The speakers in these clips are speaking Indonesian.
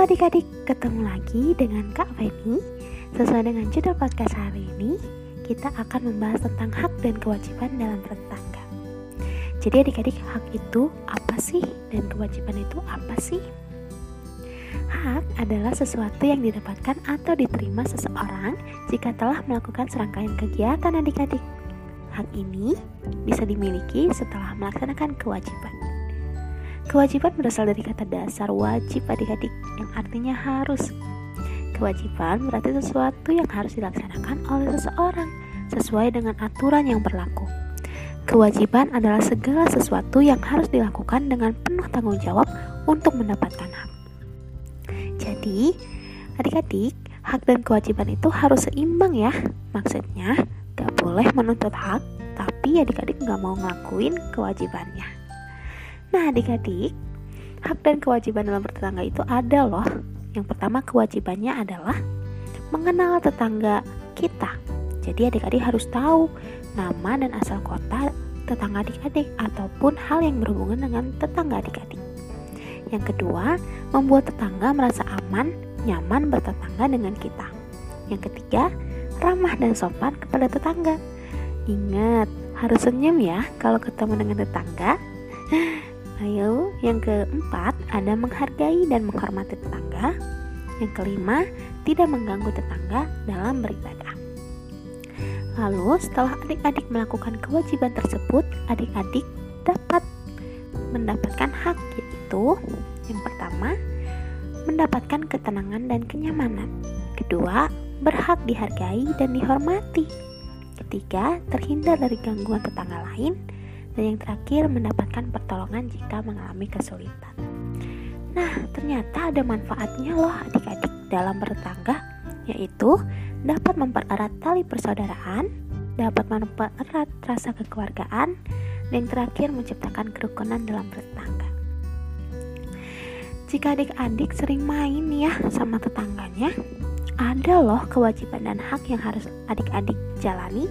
Adik-adik, ketemu lagi dengan Kak Feni. Sesuai dengan judul podcast hari ini, kita akan membahas tentang hak dan kewajiban dalam bertetangga. Jadi adik-adik, hak itu apa sih dan kewajiban itu apa sih? Hak adalah sesuatu yang didapatkan atau diterima seseorang jika telah melakukan serangkaian kegiatan adik-adik. Hak ini bisa dimiliki setelah melaksanakan kewajiban. Kewajiban berasal dari kata dasar wajib adik-adik yang artinya harus. Kewajiban berarti sesuatu yang harus dilaksanakan oleh seseorang sesuai dengan aturan yang berlaku. Kewajiban adalah segala sesuatu yang harus dilakukan dengan penuh tanggung jawab untuk mendapatkan hak. Jadi, adik-adik, hak dan kewajiban itu harus seimbang ya. Maksudnya, gak boleh menuntut hak, tapi adik-adik gak mau ngelakuin kewajibannya. Nah, adik-adik, hak dan kewajiban dalam bertetangga itu ada loh. Yang pertama kewajibannya adalah mengenal tetangga kita. Jadi adik-adik harus tahu nama dan asal kota tetangga adik-adik ataupun hal yang berhubungan dengan tetangga adik-adik. Yang kedua, membuat tetangga merasa aman, nyaman bertetangga dengan kita. Yang ketiga, ramah dan sopan kepada tetangga. Ingat, harus senyum ya kalau ketemu dengan tetangga. Ayo, yang keempat ada menghargai dan menghormati tetangga. Yang kelima, tidak mengganggu tetangga dalam beribadah. Lalu, setelah adik-adik melakukan kewajiban tersebut, adik-adik dapat mendapatkan hak yaitu yang pertama, mendapatkan ketenangan dan kenyamanan. Kedua, berhak dihargai dan dihormati. Ketiga, terhindar dari gangguan tetangga lain dan yang terakhir mendapatkan pertolongan jika mengalami kesulitan. Nah, ternyata ada manfaatnya loh adik-adik dalam bertetangga, yaitu dapat mempererat tali persaudaraan, dapat mempererat rasa kekeluargaan, dan terakhir menciptakan kerukunan dalam bertetangga. Jika adik-adik sering main ya sama tetangganya, ada loh kewajiban dan hak yang harus adik-adik jalani.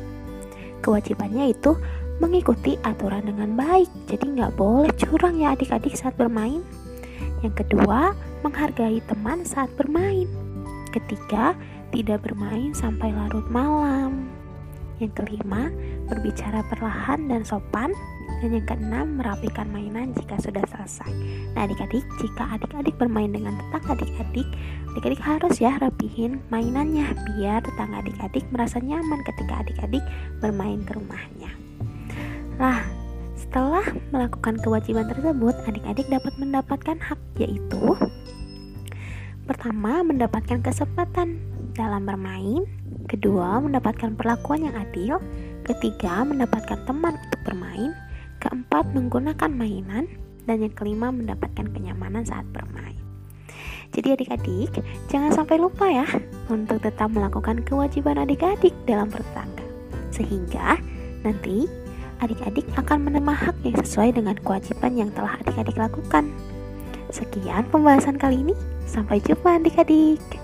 Kewajibannya itu mengikuti aturan dengan baik. Jadi nggak boleh curang ya adik-adik saat bermain. Yang kedua, menghargai teman saat bermain. Ketiga, tidak bermain sampai larut malam. Yang kelima, berbicara perlahan dan sopan. Dan yang keenam, merapikan mainan jika sudah selesai. Nah adik-adik, jika adik-adik bermain dengan tetangga adik-adik, adik-adik harus ya rapihin mainannya biar tetangga adik-adik merasa nyaman ketika adik-adik bermain ke rumahnya. Nah, setelah melakukan kewajiban tersebut, adik-adik dapat mendapatkan hak yaitu Pertama, mendapatkan kesempatan dalam bermain Kedua, mendapatkan perlakuan yang adil Ketiga, mendapatkan teman untuk bermain Keempat, menggunakan mainan Dan yang kelima, mendapatkan kenyamanan saat bermain. Jadi adik-adik, jangan sampai lupa ya Untuk tetap melakukan kewajiban adik-adik dalam bertetangga Sehingga nanti adik-adik akan menerima hak yang sesuai dengan kewajiban yang telah adik-adik lakukan. Sekian pembahasan kali ini, sampai jumpa adik-adik.